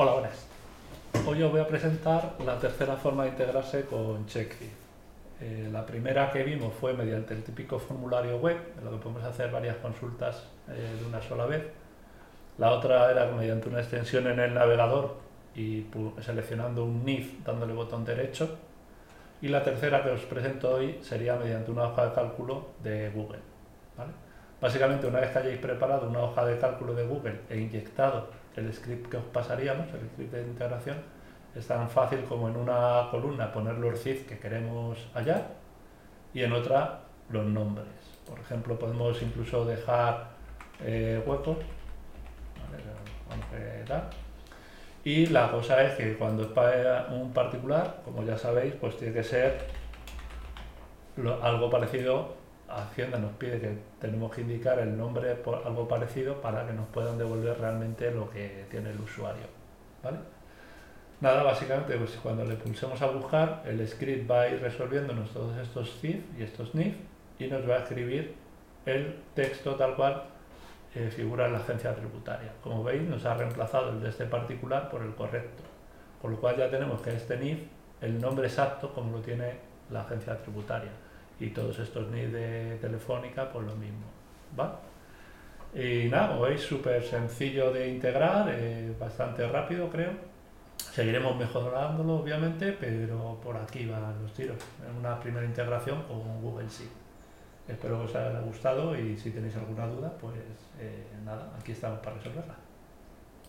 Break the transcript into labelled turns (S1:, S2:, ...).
S1: Hola, buenas. Hoy os voy a presentar la tercera forma de integrarse con Checkfeed. Eh, la primera que vimos fue mediante el típico formulario web, en lo que podemos hacer varias consultas eh, de una sola vez. La otra era mediante una extensión en el navegador y seleccionando un NIF dándole botón derecho. Y la tercera que os presento hoy sería mediante una hoja de cálculo de Google. Básicamente, una vez que hayáis preparado una hoja de cálculo de Google e inyectado el script que os pasaríamos, el script de integración, es tan fácil como en una columna poner los CIF que queremos hallar y en otra los nombres. Por ejemplo, podemos incluso dejar eh, huecos. Y la cosa es que cuando es para un particular, como ya sabéis, pues tiene que ser algo parecido Hacienda nos pide que tenemos que indicar el nombre por algo parecido para que nos puedan devolver realmente lo que tiene el usuario. ¿vale? Nada, básicamente pues cuando le pulsemos a buscar, el script va a ir resolviéndonos todos estos CIF y estos NIF y nos va a escribir el texto tal cual eh, figura en la agencia tributaria. Como veis, nos ha reemplazado el de este particular por el correcto. Con lo cual ya tenemos que este NIF, el nombre exacto como lo tiene la agencia tributaria y todos estos NID de Telefónica, pues lo mismo. ¿va? Y nada, como veis, súper sencillo de integrar, bastante rápido creo. Seguiremos mejorándolo, obviamente, pero por aquí van los tiros. En una primera integración con Google Sheet. Espero que os haya gustado y si tenéis alguna duda, pues eh, nada, aquí estamos para resolverla.